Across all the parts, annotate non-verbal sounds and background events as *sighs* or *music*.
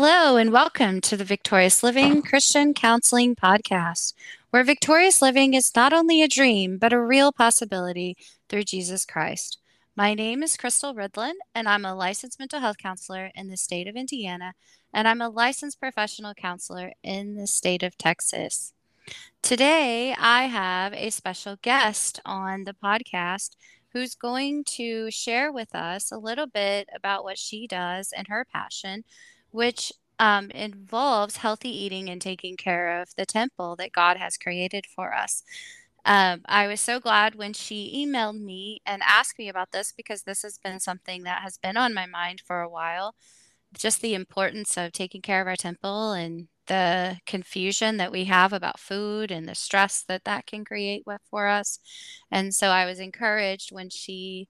Hello, and welcome to the Victorious Living Christian Counseling Podcast, where victorious living is not only a dream, but a real possibility through Jesus Christ. My name is Crystal Ridlin, and I'm a licensed mental health counselor in the state of Indiana, and I'm a licensed professional counselor in the state of Texas. Today, I have a special guest on the podcast who's going to share with us a little bit about what she does and her passion which um, involves healthy eating and taking care of the temple that God has created for us. Um, I was so glad when she emailed me and asked me about this because this has been something that has been on my mind for a while. Just the importance of taking care of our temple and the confusion that we have about food and the stress that that can create for us. And so I was encouraged when she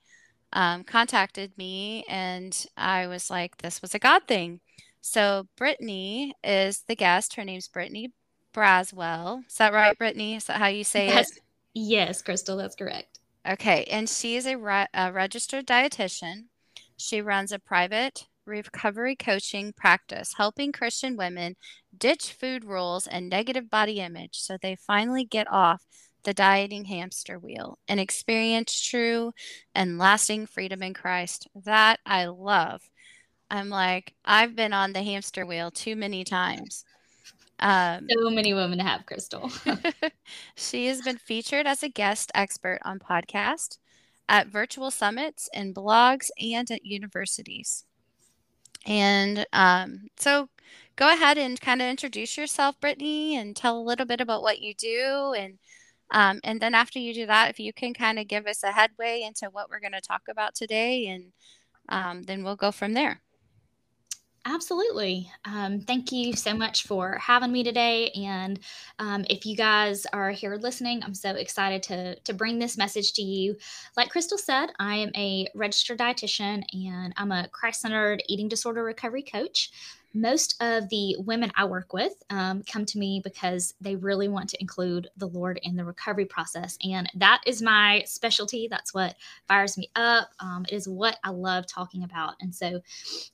um, contacted me, and I was like, this was a God thing. So Brittany is the guest. Her name's Brittany Braswell. Is that right, Brittany? Is that how you say yes. it? Yes, Crystal, that's correct. Okay, and she is a, re- a registered dietitian. She runs a private recovery coaching practice, helping Christian women ditch food rules and negative body image so they finally get off the dieting hamster wheel and experience true and lasting freedom in Christ. That I love. I'm like, I've been on the hamster wheel too many times. Um, so many women have Crystal. *laughs* *laughs* she has been featured as a guest expert on podcast, at virtual summits, and blogs, and at universities. And um, so go ahead and kind of introduce yourself, Brittany, and tell a little bit about what you do. And um, and then after you do that, if you can kind of give us a headway into what we're going to talk about today, and um, then we'll go from there. Absolutely. Um, thank you so much for having me today. And um, if you guys are here listening, I'm so excited to, to bring this message to you. Like Crystal said, I am a registered dietitian and I'm a Christ centered eating disorder recovery coach most of the women I work with um, come to me because they really want to include the Lord in the recovery process. And that is my specialty. That's what fires me up. Um, it is what I love talking about. And so,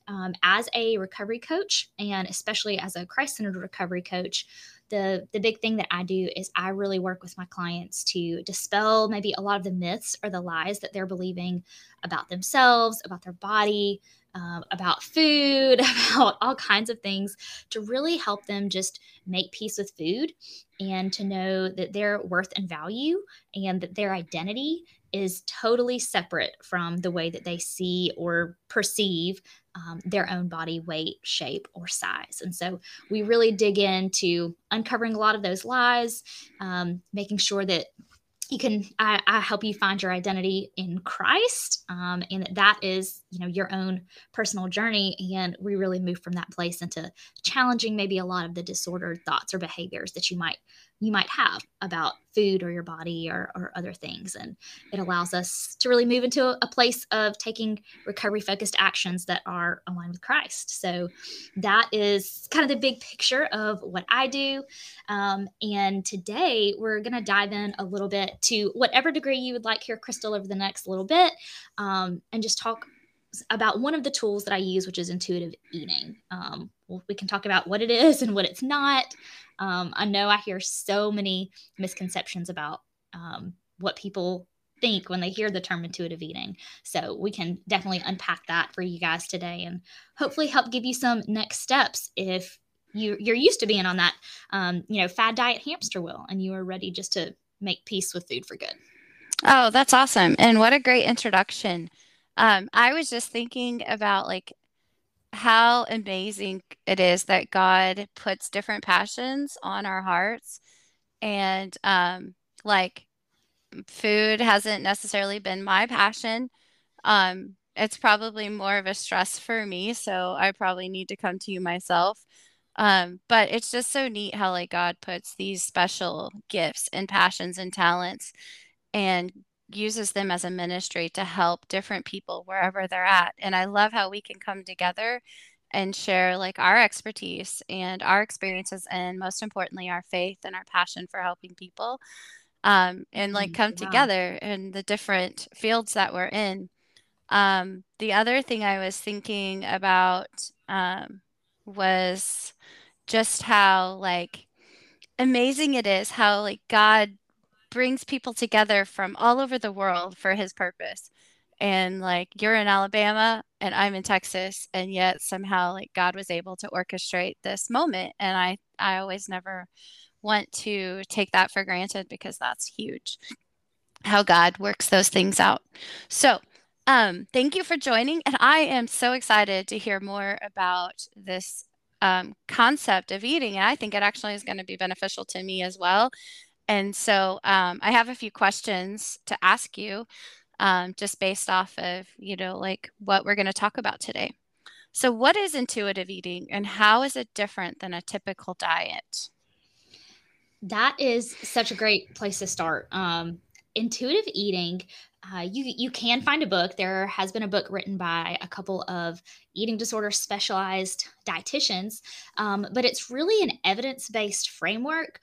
um, as a recovery coach, and especially as a Christ centered recovery coach, the the big thing that I do is I really work with my clients to dispel maybe a lot of the myths or the lies that they're believing about themselves, about their body, um, about food, *laughs* about all kinds of things to really help them just make peace with food and to know that their worth and value and that their identity is totally separate from the way that they see or perceive um, their own body weight, shape, or size. And so we really dig into uncovering a lot of those lies, um, making sure that you can I, I, help you find your identity in christ um, and that is you know your own personal journey. And we really move from that place into challenging maybe a lot of the disordered thoughts or behaviors that you might you might have about food or your body or, or other things. And it allows us to really move into a place of taking recovery focused actions that are aligned with Christ. So that is kind of the big picture of what I do. Um, and today we're going to dive in a little bit to whatever degree you would like here, Crystal, over the next little bit um, and just talk about one of the tools that I use, which is intuitive eating. Um, we can talk about what it is and what it's not. Um, I know I hear so many misconceptions about um, what people think when they hear the term intuitive eating. So we can definitely unpack that for you guys today and hopefully help give you some next steps if you, you're used to being on that, um, you know, fad diet hamster wheel and you are ready just to make peace with food for good. Oh, that's awesome. And what a great introduction. Um, I was just thinking about like how amazing it is that God puts different passions on our hearts. And um, like food hasn't necessarily been my passion. Um, it's probably more of a stress for me. So I probably need to come to you myself. Um, but it's just so neat how like God puts these special gifts and passions and talents and uses them as a ministry to help different people wherever they're at. And I love how we can come together and share like our expertise and our experiences and most importantly our faith and our passion for helping people um, and like mm, come yeah. together in the different fields that we're in um, the other thing i was thinking about um, was just how like amazing it is how like God brings people together from all over the world for his purpose. And like you're in Alabama and I'm in Texas and yet somehow like God was able to orchestrate this moment and I I always never want to take that for granted because that's huge. How God works those things out. So, um, thank you for joining. And I am so excited to hear more about this um, concept of eating. And I think it actually is going to be beneficial to me as well. And so um, I have a few questions to ask you um, just based off of, you know, like what we're going to talk about today. So, what is intuitive eating and how is it different than a typical diet? That is such a great place to start. Um, intuitive eating uh, you you can find a book. There has been a book written by a couple of eating disorder specialized dietitians, um, but it's really an evidence based framework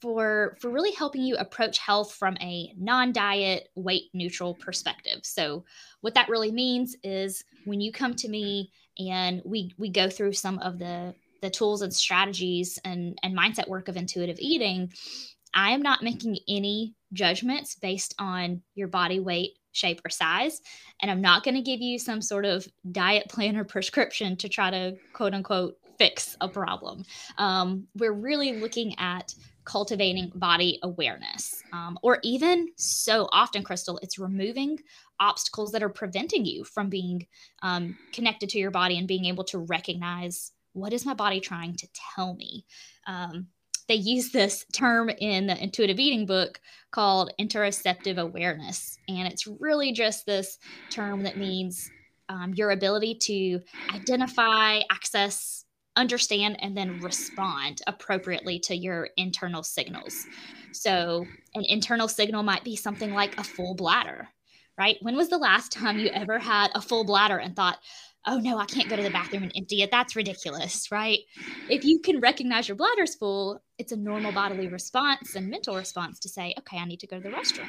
for for really helping you approach health from a non-diet weight neutral perspective. So what that really means is when you come to me and we we go through some of the the tools and strategies and and mindset work of intuitive eating i am not making any judgments based on your body weight shape or size. And i'm not going to give you some sort of diet plan or prescription to try to quote unquote fix a problem. Um, we're really looking at cultivating body awareness. Um, or even so often, Crystal, it's removing obstacles that are preventing you from being um, connected to your body and being able to recognize what is my body trying to tell me. Um, they use this term in the intuitive eating book called interoceptive awareness. And it's really just this term that means um, your ability to identify, access, understand and then respond appropriately to your internal signals. So, an internal signal might be something like a full bladder, right? When was the last time you ever had a full bladder and thought, oh no, I can't go to the bathroom and empty it? That's ridiculous, right? If you can recognize your bladder's full, it's a normal bodily response and mental response to say, okay, I need to go to the restroom.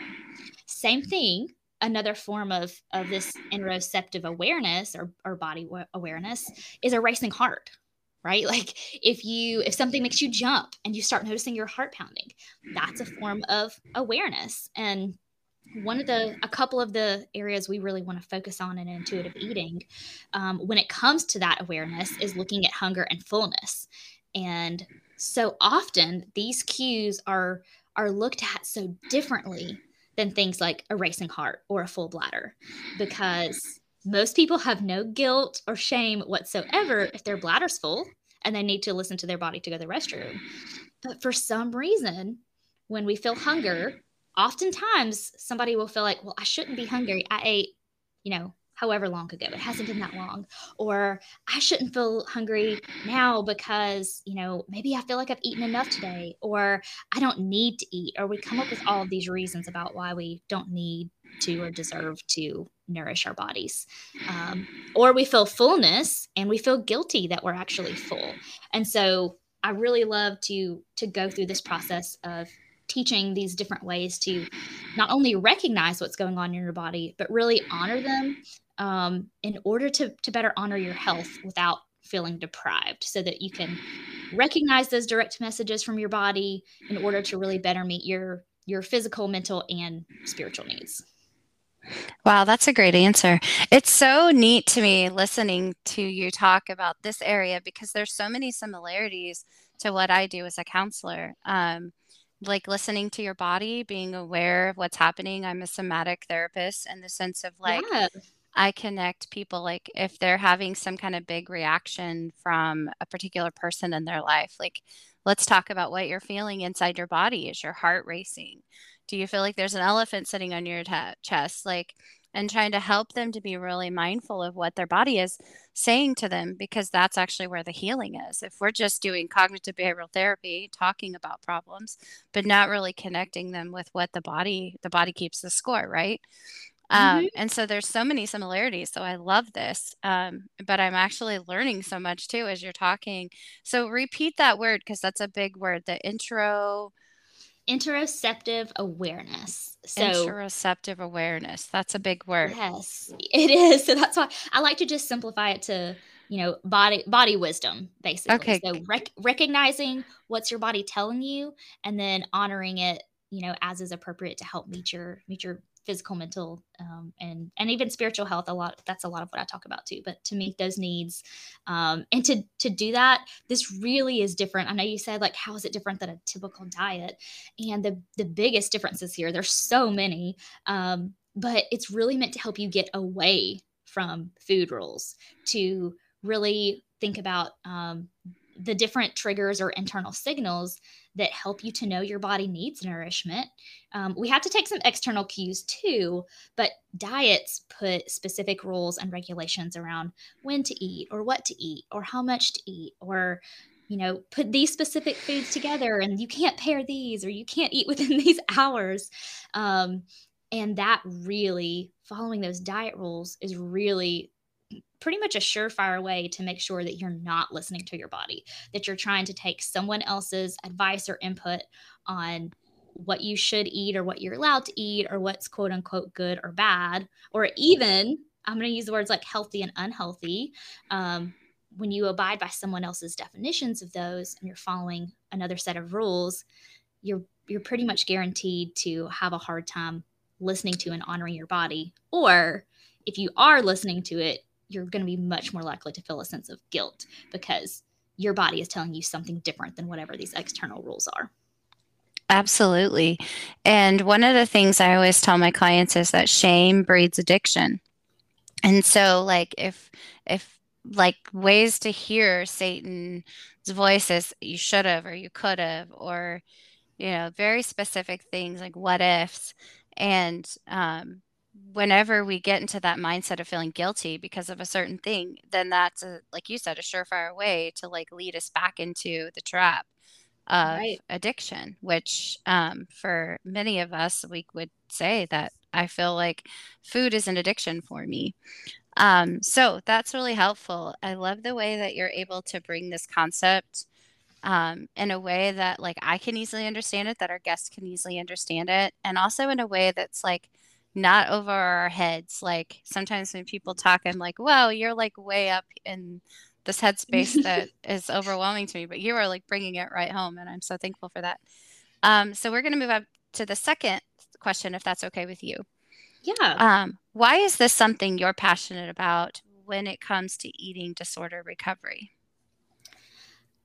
Same thing another form of of this interoceptive awareness or, or body awareness is a racing heart right? Like if you if something makes you jump and you start noticing your heart pounding that's a form of awareness. And one of the a couple of the areas we really want to focus on in intuitive eating um, when it comes to that awareness is looking at hunger and fullness. And so often these cues are are looked at so differently than things like a racing heart or a full bladder because most people have no guilt or shame whatsoever *laughs* if their bladder's full and they need to listen to their body to go to the restroom. But for some reason, when we feel hunger, oftentimes somebody will feel like, well, I shouldn't be hungry. I ate, you know, however long ago. It hasn't been that long. Or I shouldn't feel hungry now because, you know, maybe I feel like I've eaten enough today, or I don't need to eat. Or we come up with all of these reasons about why we don't need to or deserve to nourish our bodies. Um, or we feel fullness and we feel guilty that we're actually full. And so I really love to to go through this process of teaching these different ways to not only recognize what's going on in your body, but really honor them um, in order to, to better honor your health without feeling deprived so that you can recognize those direct messages from your body in order to really better meet your your physical mental and spiritual needs Wow, that's a great answer. It's so neat to me listening to you talk about this area because there's so many similarities to what I do as a counselor. Um, like listening to your body, being aware of what's happening. I'm a somatic therapist in the sense of like. I connect people like if they're having some kind of big reaction from a particular person in their life, like let's talk about what you're feeling inside your body. Is your heart racing? Do you feel like there's an elephant sitting on your t- chest? Like, and trying to help them to be really mindful of what their body is saying to them because that's actually where the healing is. If we're just doing cognitive behavioral therapy, talking about problems, but not really connecting them with what the body, the body keeps the score, right? Um, mm-hmm. and so there's so many similarities. So I love this. Um, but I'm actually learning so much too as you're talking. So repeat that word because that's a big word. The intro interoceptive awareness. So interoceptive awareness. That's a big word. Yes, it is. *laughs* So that's why I like to just simplify it to you know body body wisdom basically Okay. so rec- recognizing what's your body telling you and then honoring it you know as is appropriate to help meet your meet your physical mental um, and and even spiritual health a lot that's a lot of what i talk about too but to meet those needs um, and to to do that this really is different. I know you said like how is it different than a typical diet? And the the biggest differences here there's so many um, but it's really meant to help you get away from food rules to really think about um, the different triggers or internal signals that help you to know your body needs nourishment. Um, we have to take some external cues too, but diets put specific rules and regulations around when to eat or what to eat or how much to eat or you know put these specific foods together and you can't pair these or you can't eat *laughs* within these hours um, and that really following those diet rules is really pretty much a surefire way to make sure that you're not listening to your body, that you're trying to take someone else's advice or input on what you should eat or what you're allowed to eat or what's quote unquote good or bad, or even I'm going to use the words like healthy and unhealthy. Um, when you abide by someone else's definitions of those and you're following another set of rules, you're you're pretty much guaranteed to have a hard time listening to and honoring your body. Or if you are listening to it, you're going to be much more likely to feel a sense of guilt because your body is telling you something different than whatever these external rules are. Absolutely. And one of the things I always tell my clients is that shame breeds addiction. And so like if if like ways to hear Satan's voices you should have or you could have or you know very specific things like what ifs and um whenever we get into that mindset of feeling guilty because of a certain thing, then that's a, like you said, a surefire way to like lead us back into the trap of Right. addiction, which um, for many of us, we would say that I feel like food is an addiction for me. Um, so that's really helpful. I love the way that you're able to bring this concept um, in a way that like I can easily understand it, that our guests can easily understand it, and also in a way that's like not over our heads. Like sometimes when people talk, I'm like, "Wow, you're like way up in this headspace *laughs* that is overwhelming to me," but you are like bringing it right home, and I'm so thankful for that. Um, so we're going to move up to the second question, if that's okay with you. Yeah. Um, why is this something you're passionate about when it comes to eating disorder recovery?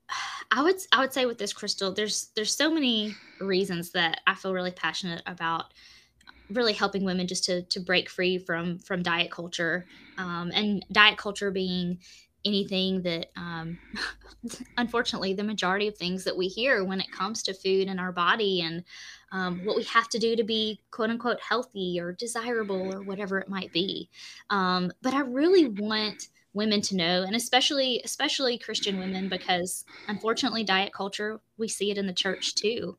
*sighs* I would I would say with this crystal, there's there's so many reasons that I feel really passionate about really helping women just to to break free from from diet culture. Um, and diet culture being anything that um, *laughs* unfortunately the majority of things that we hear when it comes to food and our body and um, what we have to do to be quote unquote healthy or desirable or whatever it might be. Um, but i really want women to know and especially especially christian women because unfortunately diet culture we see it in the church too.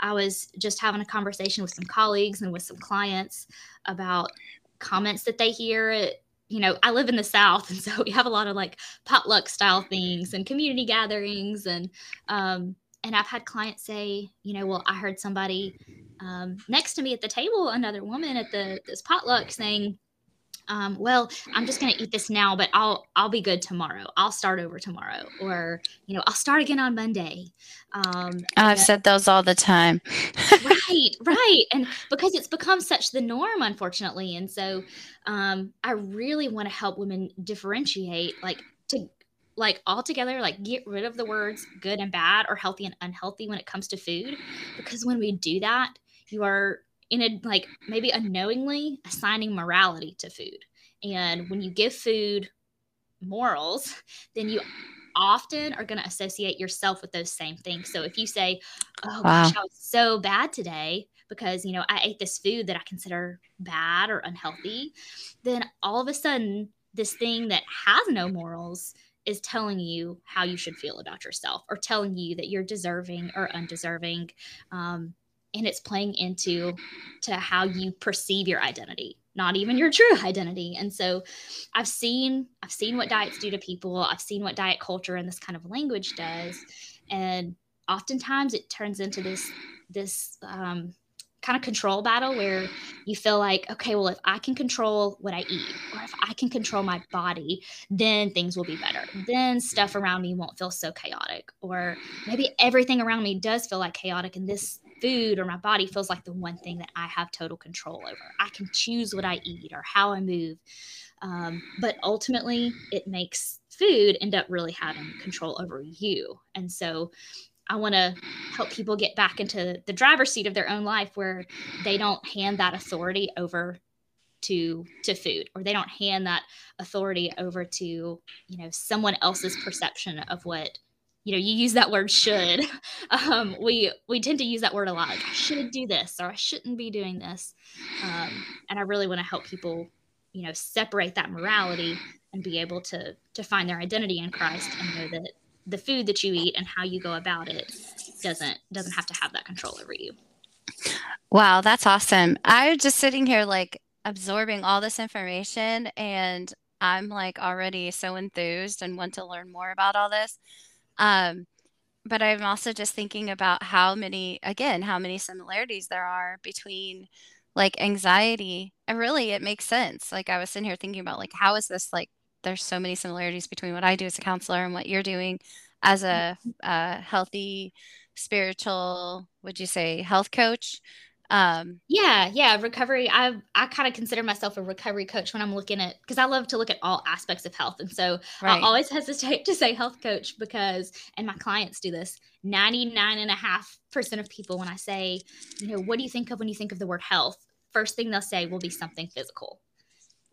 I was just having a conversation with some colleagues and with some clients about comments that they hear. At you know i live in the south and so *laughs* we have a lot of like potluck style things and community gatherings and um and i've had clients say you know well i heard somebody um, next to me at the table another woman at the this potluck saying um, well i'm just going to eat this now but i'll i'll be good tomorrow i'll start over tomorrow or you know i'll start again on monday um, I've said those all the time. right *laughs* right and because it's become such the norm unfortunately and so um, i really want to help women differentiate like to like altogether like get rid of the words good and bad or healthy and unhealthy when it comes to food because when we do that you are in a like maybe unknowingly assigning morality to food. And when you give food morals then you often are going to associate yourself with those same things. So if you say oh gosh i was so bad today because you know i ate this food that i consider bad or unhealthy then all of a sudden this thing that has no morals is telling you how you should feel about yourself or telling you that you're deserving or undeserving. Um, and it's playing into to how you perceive your identity not even your true *laughs* identity and so i've seen i've seen what diets do to people i've seen what diet culture and this kind of language does and oftentimes it turns into this this um, kind of control battle where you feel like, okay, well, if I can control what I eat or if I can control my body, then things will be better. Then stuff around me won't feel so chaotic. Or maybe everything around me does feel like chaotic and this food or my body feels like the one thing that I have total control over. I can choose what I eat or how I move. Um, but ultimately, it makes food end up really having control over you. And so I want to help people get back into the driver's seat of their own life where they don't hand that authority over to to food or they don't hand that authority over to you know someone else's perception of what you know you use that word should *laughs* um, we we tend to use that word a lot like i should do this or i shouldn't be doing this um, and i really want to help people you know separate that morality and be able to to find their identity in christ and know that the food that you eat and how you go about it doesn't doesn't have to have that control over you. Wow, that's awesome. I'm just sitting here like absorbing all this information and I'm like already so enthused and want to learn more about all this. Um, but I'm also just thinking about how many, again, how many similarities there are between like anxiety. And really, it makes sense. Like I was sitting here thinking about like how is this like there's so many similarities between what I do as a counselor and what you're doing as a, a healthy spiritual would you say health coach um yeah yeah recovery i i kind of consider myself a recovery coach when i'm looking at because i love to look at all aspects of health and so right. i always *laughs* hesitate to say health coach because and my clients do this 99 and a half percent of people when i say you know what do you think of when you think of the word health first thing they'll say will be something physical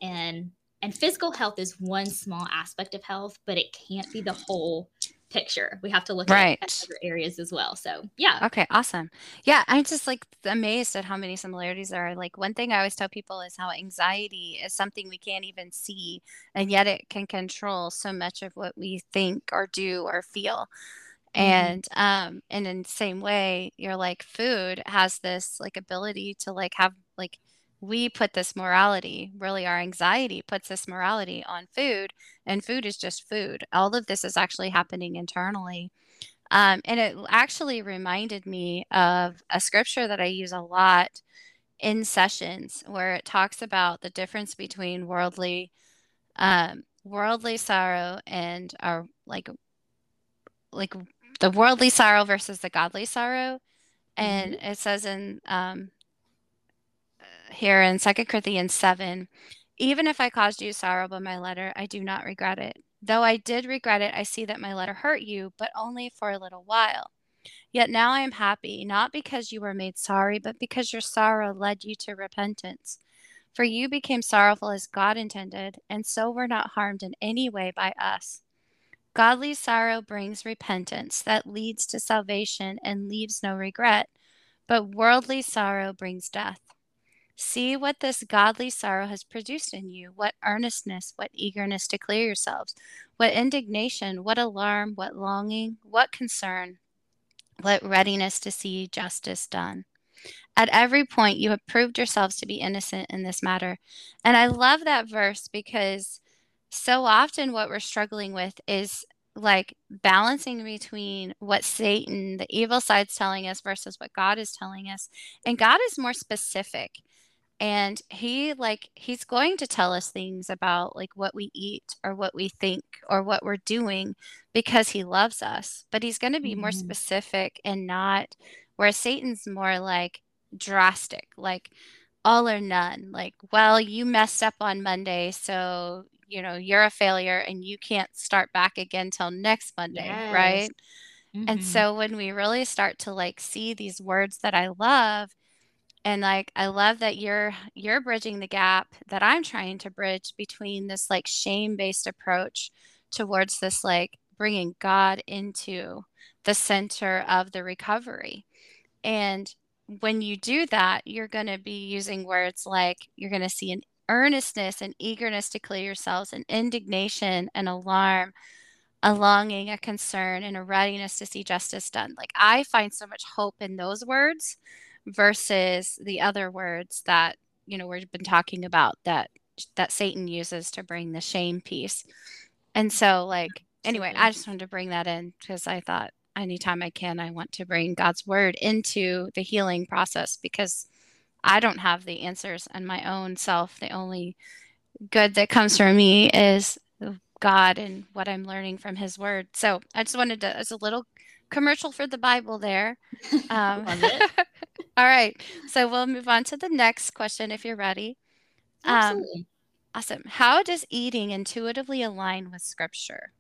and and physical health is one small aspect of health, but it can't be the whole picture. We have to look right. at other areas as well. So, yeah. Okay, awesome. Yeah, I'm just like amazed at how many similarities there are. Like, one thing I always tell people is how anxiety is something we can't even see, and yet it can control so much of what we think or do or feel. Mm-hmm. And um and in the same way, you're like food has this like ability to like have like we put this morality, really our anxiety puts this morality on food, and food is just food. All of this is actually happening internally. Um, and it actually reminded me of a scripture that I use a lot in sessions where it talks about the difference between worldly um, worldly sorrow and our like like the worldly sorrow versus the godly sorrow and mm-hmm. it says in um, here in Second Corinthians 7 Even if I caused you sorrow by my letter, I do not regret it. Though I did regret it, I see that my letter hurt you, but only for a little while. Yet now I am happy, not because you were made sorry, but because your sorrow led you to repentance. For you became sorrowful as God intended, and so were not harmed in any way by us. Godly sorrow brings repentance that leads to salvation and leaves no regret, but worldly sorrow brings death. See what this godly sorrow has produced in you what earnestness, what eagerness to clear yourselves, what indignation, what alarm, what longing, what concern, what readiness to see justice done. At every point, you have proved yourselves to be innocent in this matter. And I love that verse because so often what we're struggling with is like balancing between what Satan, the evil side's telling us versus what God is telling us. And God is more specific and he like he's going to tell us things about like what we eat or what we think or what we're doing because he loves us but he's going to be mm-hmm. more specific and not where satan's more like drastic like all or none like well you messed up on monday so you know you're a failure and you can't start back again till next monday yes. right mm-hmm. and so when we really start to like see these words that i love and like i love that you're you're bridging the gap that i'm trying to bridge between this like shame based approach towards this like bringing god into the center of the recovery. And when you do that you're going to be using words like you're going to see an earnestness and eagerness to clear yourselves an indignation an alarm a longing a concern and a readiness to see justice done. Like i find so much hope in those words versus the other words that you know we've been talking about that that Satan uses to bring the shame piece. And so like anyway, I just wanted to bring that in because I thought anytime I can I want to bring God's word into the healing process because I don't have the answers and my own self. The only good that comes from me is God and what I'm learning from His Word. So I just wanted to, as a little commercial for the Bible there. *laughs* Um, *laughs* all right. So we'll move on to the next question if you're ready. Um, Absolutely. Um, awesome. How does eating intuitively align with Scripture?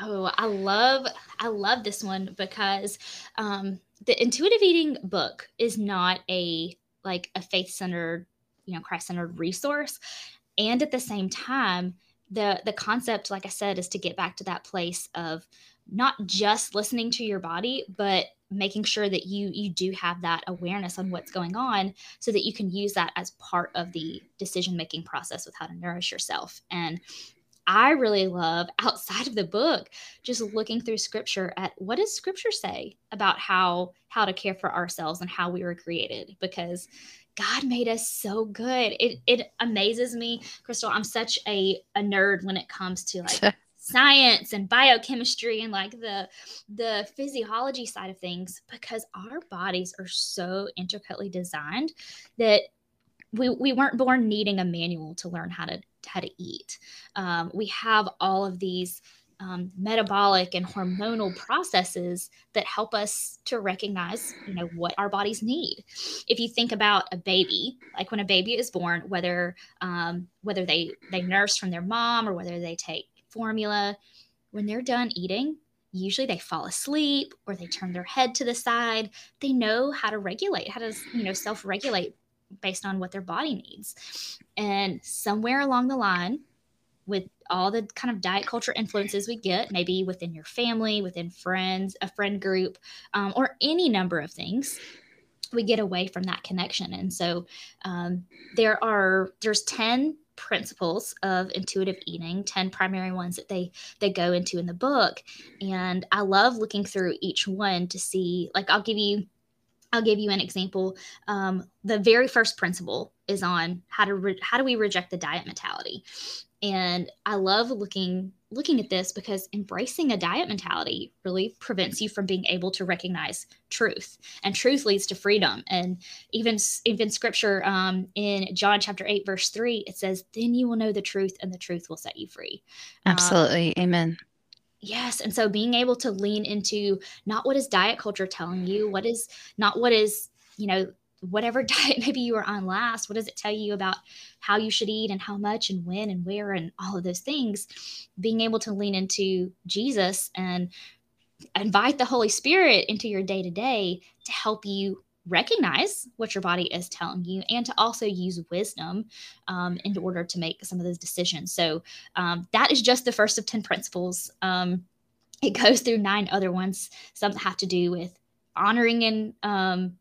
Oh, I love I love this one because um, the intuitive eating book is not a like a faith centered, you know, Christ centered resource, and at the same time, the the concept, like I said, is to get back to that place of not just listening to your body, but making sure that you you do have that awareness on what's going on so that you can use that as part of the decision making process with how to nourish yourself and I really love *laughs* outside of the book just looking through scripture at what does scripture say about how how to care for ourselves and how we were created because God made us so good. It it amazes me, Crystal. I'm such a a nerd when it comes to like *laughs* science and biochemistry and like the the physiology side of things because our bodies are so intricately designed that we, we weren't born needing a manual to learn how to how to eat. Um, we have all of these um, metabolic and hormonal processes that help us to recognize you know what our bodies need if you think about a baby like when a baby is born whether um, whether they they nurse from their mom or whether they take formula when they're done eating usually they fall asleep or they turn their head to the side they know how to regulate how to you know self-regulate based on what their body needs. And somewhere along the line, with all the kind of diet culture influences we get, maybe within your family, within friends, a friend group, um, or any number of things, we get away from that connection. And so um, there are there's ten principles of intuitive eating 10 primary ones that they they go into in the book and i love looking through each one to see like i'll give you I'll give you an example. Um, the very first principle is on how to re- how do we reject the diet mentality, and I love looking looking at this because embracing a diet mentality really prevents you from being able to recognize truth, and truth leads to freedom. And even even Scripture um, in John chapter eight verse three it says, "Then you will know the truth, and the truth will set you free." Absolutely, um, Amen. Yes. And so being able to lean into not what is diet culture telling you, what is not what is, you know, whatever *laughs* diet maybe you were on last, what does it tell you about how you should eat and how much and when and where and all of those things? Being able to lean into Jesus and invite the Holy Spirit into your day to day to help you recognize what your body is telling you and to also use wisdom um, in order to make some of those decisions. So um, that is just the first of 10 principles. Um, it goes through nine other ones, some have to do with honoring and um,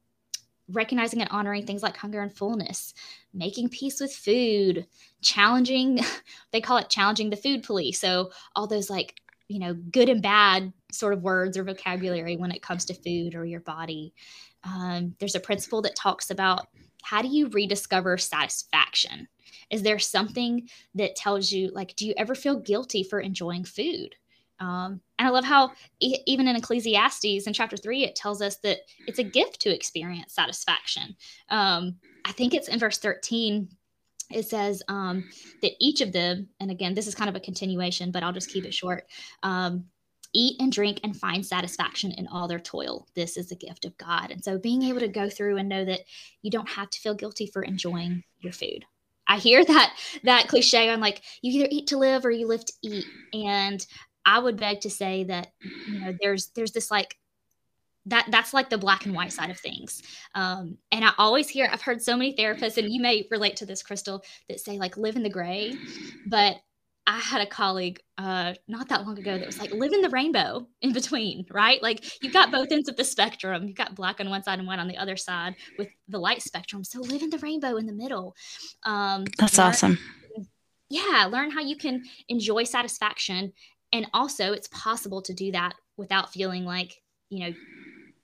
recognizing and honoring things like hunger and fullness, making peace with food, challenging, *laughs* they call it challenging the food police. So all those like, you know, good and bad sort of words or vocabulary when it comes to food or your body. Um, there's a principle that talks about how do you rediscover satisfaction? Is there something that tells you, like, do you ever feel guilty for enjoying food? Um, and I love how e- even in Ecclesiastes in chapter three, it tells us that it's a gift to experience satisfaction. Um, I think it's in verse 13. It says um, that each of them, and again, this is kind of a continuation, but I'll just keep it short. Um, eat and drink and find satisfaction in all their toil. This is a gift of God. And so being able to go through and know that you don't have to feel guilty for enjoying your food. I hear *laughs* that that cliche on like you either eat to live or you live to eat. And I would beg to say that you know there's there's this like that that's like the black and white side of things um, and i always hear i've heard so many therapists and you may relate to this crystal that say like live in the gray but I had a colleague uh, not that long ago that was like, live in the rainbow in between, right? Like you've got both ends of the spectrum. You've got black on one side and white on the other side with the light spectrum. So live in the rainbow in the middle. Um, That's learn, awesome. Yeah, learn how you can enjoy satisfaction. And also, it's possible to do that without feeling like, you know,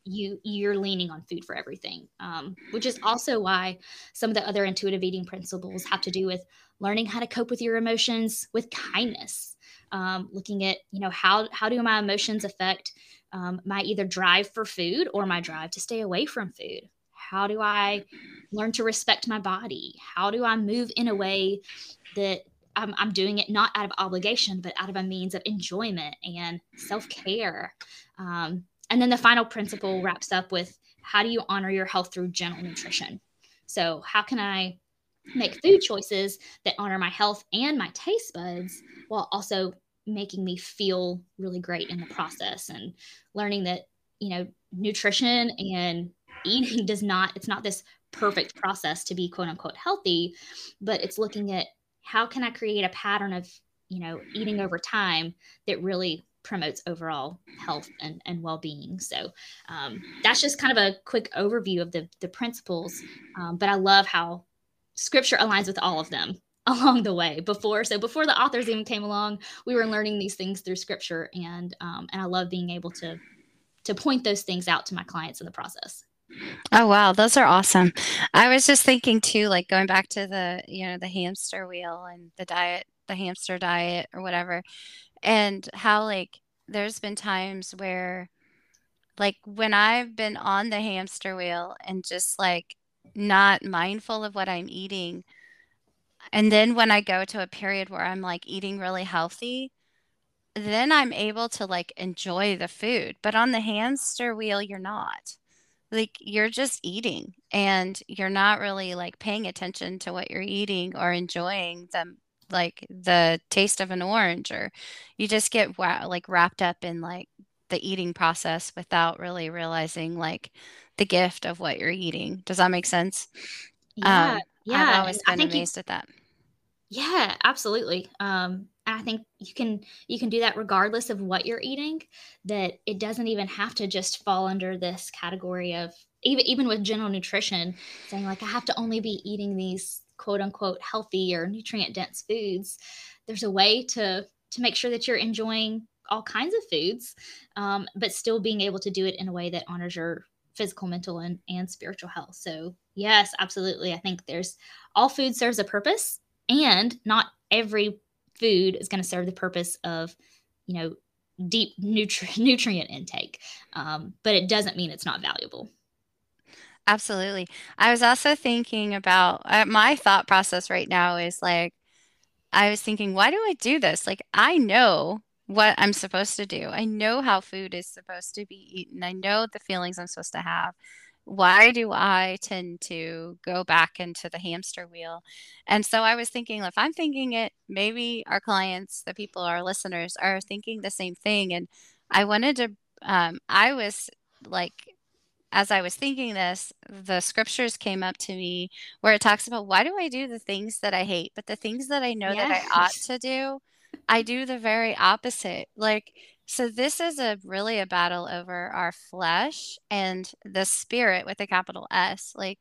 you you're leaning on food for everything um, which is also why some of the other intuitive eating principles have to do with learning how to cope with your emotions with kindness um, looking at you know how how do my emotions affect um, my either drive for food or my drive to stay away from food How do I learn to respect my body? How do I move in a way that I'm, I'm doing it not out of obligation, but out of a means of enjoyment and self care? Um, and then the final principle wraps up with how do you honor your health through gentle nutrition? So, how can I make food choices that honor my health and my taste buds while also making me feel really great in the process and learning that, you know, nutrition and eating *laughs* does not, it's not this perfect process to be quote unquote healthy, but it's looking at how can I create a pattern of, you know, eating over time that really promotes overall health and, and well-being? So um, that's just kind of a quick overview of the, the principles um, but i love how scripture aligns with all of them *laughs* along the way. Before so before the authors even came along we were learning these things through scripture and um, and i love being able to to point those things out to my clients in the process Oh wow, those are awesome. I was just thinking too, like going back to the, you know, the hamster wheel and the diet, the hamster diet or whatever, and how like there's been times where like when I've been on the hamster wheel and just like not mindful of what I'm eating, and then when I go to a period where I'm like eating really healthy, then I'm able to like enjoy the food. But on the hamster wheel, you're not like you're just eating and you're not really like paying attention to what you're eating or enjoying them like the taste of an orange or you just get like wrapped up in like the eating process without really realizing like the gift of what you're eating. Does that make sense? Yeah um, yeah i've always been amazed you, at that. Yeah absolutely. Um I think you can you can do that regardless of what you're eating. That it doesn't even have to just fall under this category of even even with general nutrition, saying like I have to only be eating these quote unquote healthy or nutrient dense foods. There's a way to to make sure that you're enjoying all kinds of foods, um, but still being able to do it in a way that honors your physical, mental, and, and spiritual health. So, yes, absolutely. I think there's all food serves a purpose, and not every food is going to serve the purpose of, you know, deep nutri- *laughs* nutrient intake. Um, but it doesn't mean it's not valuable. Absolutely. I was also thinking about uh, my thought process right now is like, I was thinking, why do I do this? Like, I know what I'm supposed to do. I know how food is supposed to be eaten. I know the feelings I'm supposed to have why do I tend to go back into the hamster wheel? And so I was thinking, if I'm thinking it, maybe our clients, the people, our listeners are thinking the same thing. And I wanted to, um, I was like, as I was thinking this, the scriptures came up to me where it talks about why do I do the things that I hate, but the things that I know yes. that I ought to do, I do the very opposite. Like, so this is a really a battle over our flesh and the spirit with a capital S. Like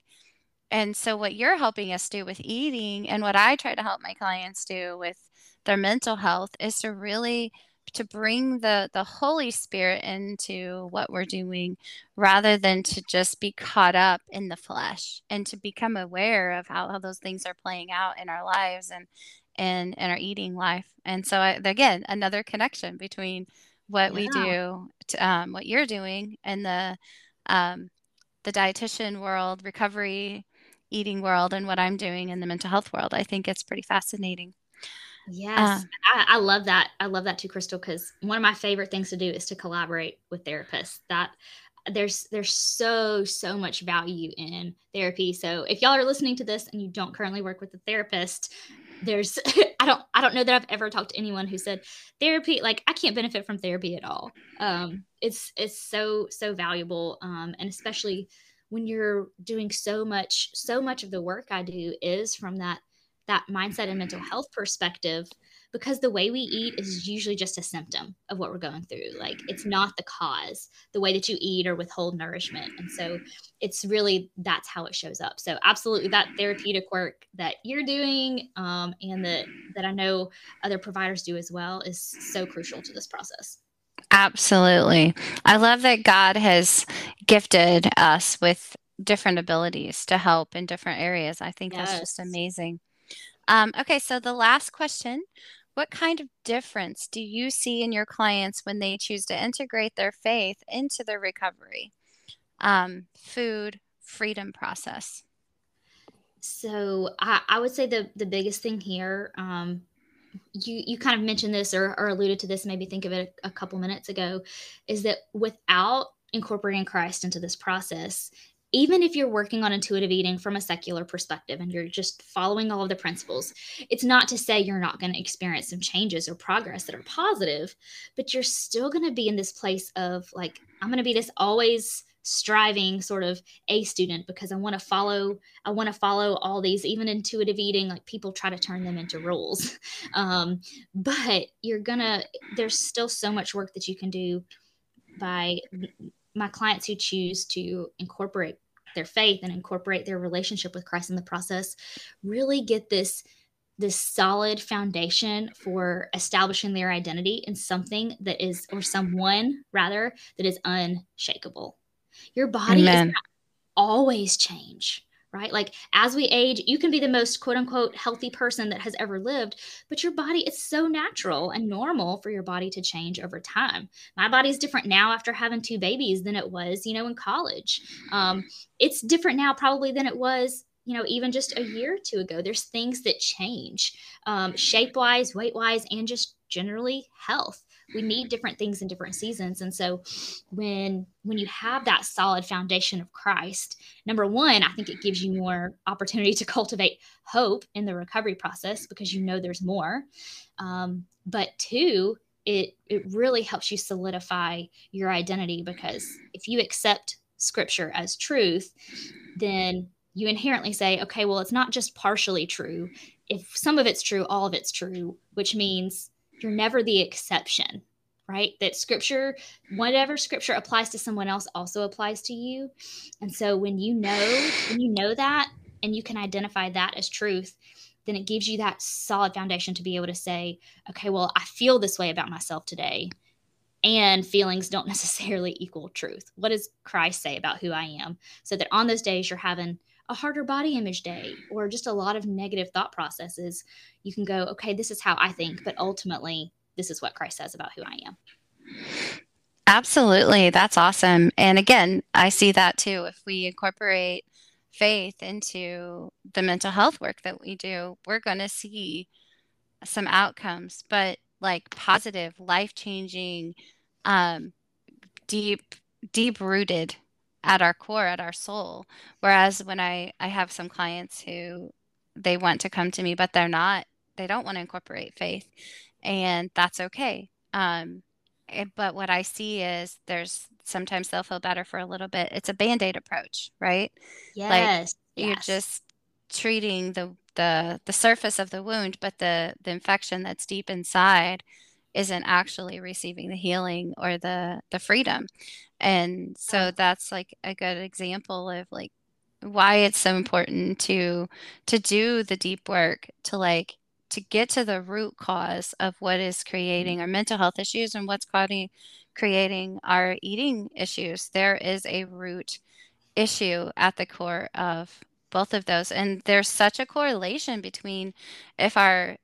and so what you're helping us do with eating and what I try to help my clients do with their mental health is to really to bring the the holy spirit into what we're doing rather than to just be caught up in the flesh and to become aware of how, how those things are playing out in our lives and and in our eating life and so I, again another connection between what we do, to, um, what you're doing in the um, the dietitian world, recovery, eating world, and what I'm doing in the mental health world. I think it's pretty fascinating. Yes, uh, I, I, love that. I love that too, Crystal. Because one of my favorite things to do is to collaborate with therapists. That there's there's so so much value in therapy. So if y'all are listening to this and you don't currently work with a therapist, there's *laughs* i don't i don't know that i've ever talked to anyone who said therapy like i can't benefit from therapy at all. Um it's it's so so valuable. Um and especially when you're doing so much so much of the work i do is from that that mindset and mental health perspective because the way we eat is usually just a symptom of what we're going through. Like it's not the cause, the way that you eat or withhold nourishment. And so it's really that's how it shows up. So absolutely that therapeutic work that you're doing um, and that that I know other providers do as well is so crucial to this process. Absolutely. I love that God has gifted us with different abilities to help in different areas. I think yes. that's just amazing. Um, okay, so the last question what kind of difference do you see in your clients when they choose to integrate their faith into their recovery? Um, food, freedom process? So I, I would say the the biggest thing here, um, you you kind of mentioned this or, or alluded to this, maybe think of it a, a couple minutes ago, is that without incorporating Christ into this process, even if you're working on intuitive eating from a secular perspective and you're just following all of the principles, it's not to say you're not going to experience some changes or progress that are positive, but you're still going to be in this place of like, I'm going to be this always striving sort of a student because I want to follow I want to follow all these even intuitive eating like people try to turn them into rules. *laughs* Um, but you're gonna there's still so much work that you can do by my clients who choose to incorporate their faith and incorporate their relationship with Christ in the process really get this this solid foundation for establishing their identity in something that is or someone rather that is unshakable your body Amen. is always change right? Like as we age, you can be the most quote unquote healthy person that has ever lived, but your body is so natural and normal for your body to change over time. My body is different now after having two babies than it was, you know, in college. Um, it's different now probably than it was you know, even just a year or two ago, there's things that change um, shape wise, weight wise, and just generally health we need different things in different seasons. And so when when you have that solid foundation of christ number one i think it gives you more opportunity to cultivate hope in the recovery process because you know there's more. Um, but two it it really helps you solidify your identity because if you accept scripture as truth then you inherently say okay well it's not just partially true. If some of it's true all of it's true which means you're never the exception right? That scripture whatever scripture applies to someone else also applies to you. And so when you know when you know that and you can identify that as truth then it gives you that solid foundation to be able to say okay well i feel this way about myself today and feelings don't *laughs* necessarily equal truth. What does christ say about who i am? So that on those days you're having a harder body image day or just a lot of negative thought processes, you can go, okay, this is how I think, but ultimately, this is what Christ says about who I am. Absolutely. That's awesome. And again, I see that too. If we incorporate faith into the mental health work that we do, we're going to see some outcomes, but like positive, life changing, um, deep, deep rooted at our core, at our soul. Whereas when I, I have some clients who they want to come to me, but they're not, they don't want to incorporate faith. And that's okay. Um, it, eh, but what I see is there's sometimes they'll feel better for a little bit. It's a band aid approach, right? Yes. Like you're just treating the the the surface of the wound, but the the infection that's deep inside isn't actually receiving the healing or the the freedom and so that's like a good example of like why it's so important to to do the deep work to like to get to the root cause of what is creating mm-hmm. our mental health issues and what's causing creating our eating issues. There is a root issue at the core of both of those. And there's such a correlation between if our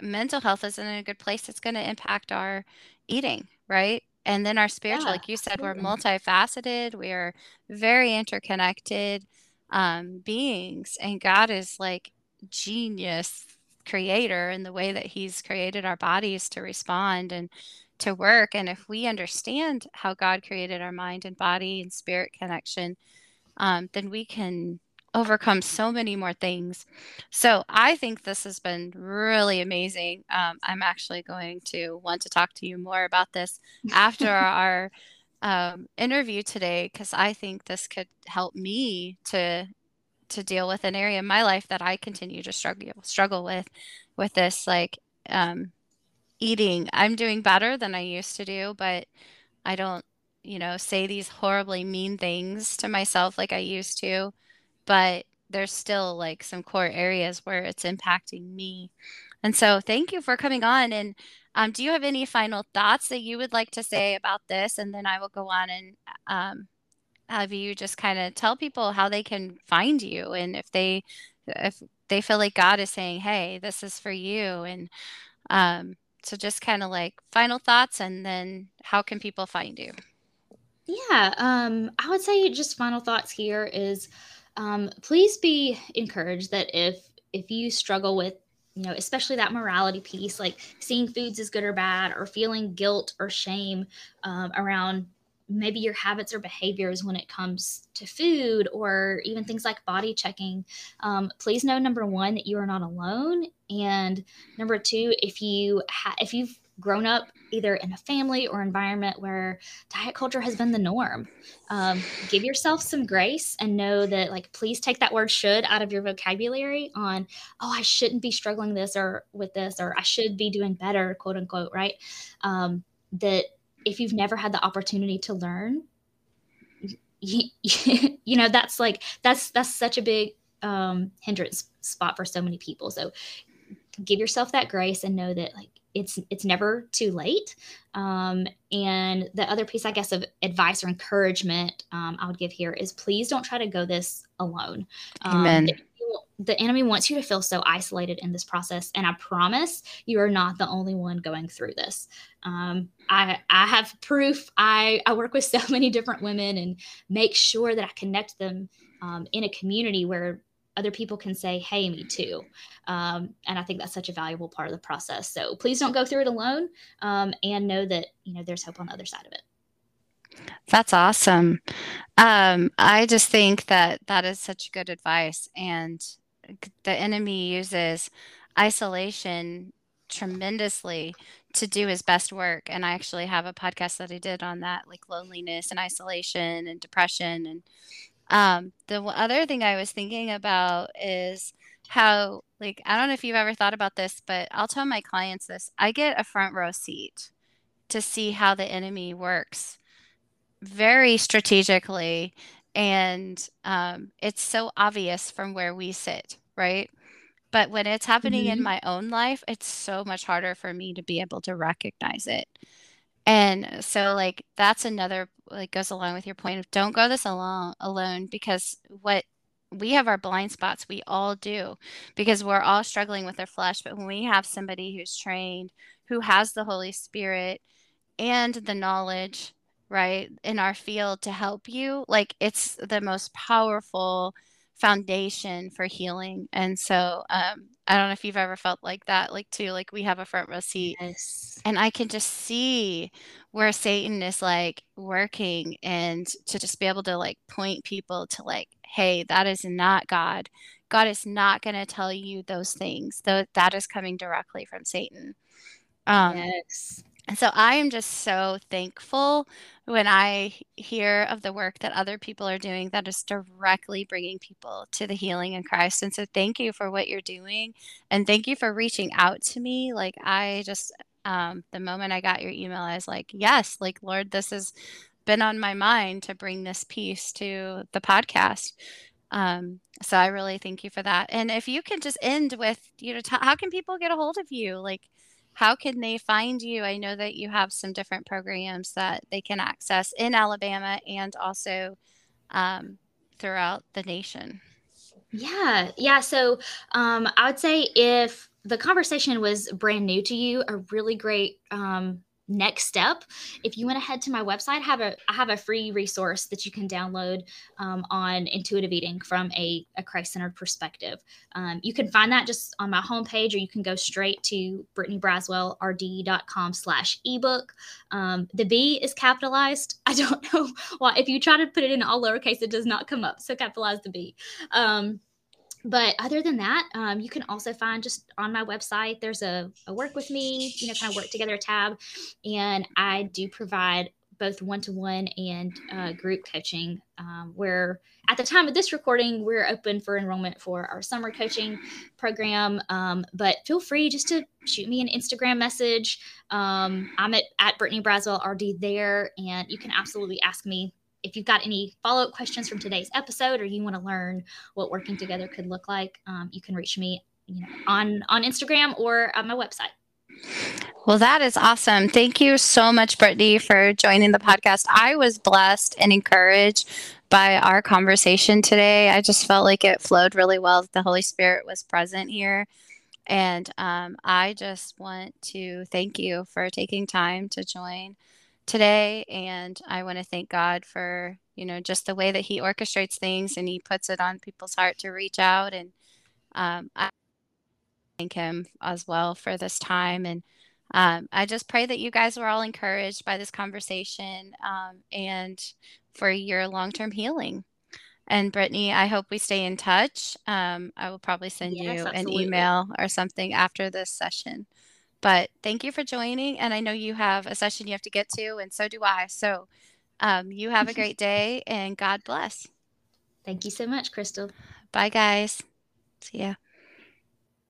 mental health isn't in a good place it's going to impact our eating right and then our spiritual, yeah, like you said, absolutely. we're multifaceted, we're very interconnected um, beings. And God is like genius creator in the way that He's created our bodies to respond and to work. And if we understand how God created our mind and body and spirit connection, um, then we can overcome so many more things. So I think this has been really amazing. Um, I'm actually going to want to talk to you more about this after *laughs* our um, interview today because I think this could help me to to deal with an area in my life that I continue to struggle struggle with with this like um, eating. I'm doing better than I used to do, but I don't you know say these horribly mean things to myself like I used to but there's still like some core areas where it's impacting me. And so thank you for coming on. And um, do you have any final thoughts that you would like to say about this? And then I will go on and um, have you just kind of tell people how they can find you and if they if they feel like God is saying, hey, this is for you. And um, so just kind of like final thoughts and then how can people find you? Yeah, um, I would say just final thoughts here is um, please be encouraged that if if you struggle with you know especially that morality piece like seeing foods as good or bad or feeling guilt or shame um, around maybe your habits or behaviors when it comes to food or even things like body checking um, please know number one that you are not alone. And number two if you ha- if you've grown up either in a family or environment where diet culture has been the norm. Um, give yourself some grace and know that like please take that word should out of your vocabulary on oh i shouldn't be struggling this or with this or i should be doing better quote unquote right? Um, that if you've never had the opportunity to learn you, *laughs* you know that's like that's that's such a big um hindrance spot for so many people. So give yourself that grace and know that like it's it's never too late. Um, and the other piece i guess of advice or encouragement um, i would give here is please don't try to go this alone. Um, amen. the enemy wants you to feel so isolated in this process and i promise you are not the only one going through this. Um, I, I have proof. I, I work with so *laughs* many different women and make sure that i connect them um, in a community where other people can say hey me too um, and i think that's such a valuable part of the process so please don't go through it alone um, and know that you know there's hope on the other side of it that's awesome. Um, I just think that that is such good advice. And the enemy uses isolation tremendously to do his best work. And I actually have a podcast that I did on that, like loneliness and isolation and depression. And um, the other thing I was thinking about is how, like, I don't know if you've ever thought about this, but I'll tell my clients this. I get a front row seat to see how the enemy works very strategically and um, it's so obvious from where we sit right? But when it's happening mm-hmm. in my own life it's so much harder for me to be able to recognize it and so like that's another like goes along with your point of don't go this alone alone because what we have our blind spots we all do because we're all struggling with our flesh. But when we have somebody who's trained who has the holy spirit and the knowledge right in our field to help you like it's the most powerful foundation for healing and so um i don't know if you've ever felt like that like too like we have a front row seat yes. and i can just see where satan is like working and to just be able to like point people to like hey that is not god. God is not going to tell you those things. Though that is coming directly from satan. Um yes and so I am just so thankful when I hear of the work that other people are doing that is directly bringing people to the healing in Christ. And so thank you for what you're doing. And thank you for reaching out to me. Like, I just, um, the moment I got your email, I was like, yes, like, Lord, this has been on my mind to bring this piece to the podcast. Um, so I really thank you for that. And if you can just end with, you know, t- how can people get a hold of you? Like, how can they find you? I know that you have some different programs that they can access in Alabama and also um, throughout the nation. Yeah, yeah. So um, I would say if the conversation was brand new to you, a really great um, next step if you want to head to my website have a i have a free resource that you can download um, on intuitive eating from a, a christ-centered perspective. Um, you can find that just on my homepage or you can go straight to brittanybraswellrd.com slash ebook. Um, the b is capitalized. I don't *laughs* know why if you try to put it in all lowercase it does not come up. So capitalize the b. Um, but other than that, um, you can also find just on my website, there's a, a work with me, you know, kind of work together tab. And I do provide both one to one and uh, group coaching, um, where at the time of this recording, we're open for enrollment for our summer coaching program. Um, but feel free just to shoot me an Instagram message. Um, I'm at, at Brittany Braswell RD there, and you can absolutely ask me if you've got any follow up questions from today's episode or you want to learn what working together could look like, um, you can reach me you know, on, on Instagram or on my website. Well, that is awesome. Thank you so much, Brittany, for joining the podcast. I was blessed and encouraged by our conversation today. I just felt like it flowed really well. The Holy Spirit was present here. And um, I just want to thank you for taking time to join today. And I want to thank God for, you know, just the way that He orchestrates things and He puts it on people's heart to reach out. And um, I thank Him as well for this time. And um, I just pray that you guys were all encouraged by this conversation um, and for your long term healing. And Brittany, I hope we stay in touch. Um, I will probably send Yes, you an email or something after this session. But thank you for joining. And I know you have a session you have to get to, and so do I. So um, you have a *laughs* great day and God bless. Thank you so much, Crystal. Bye, guys. See ya.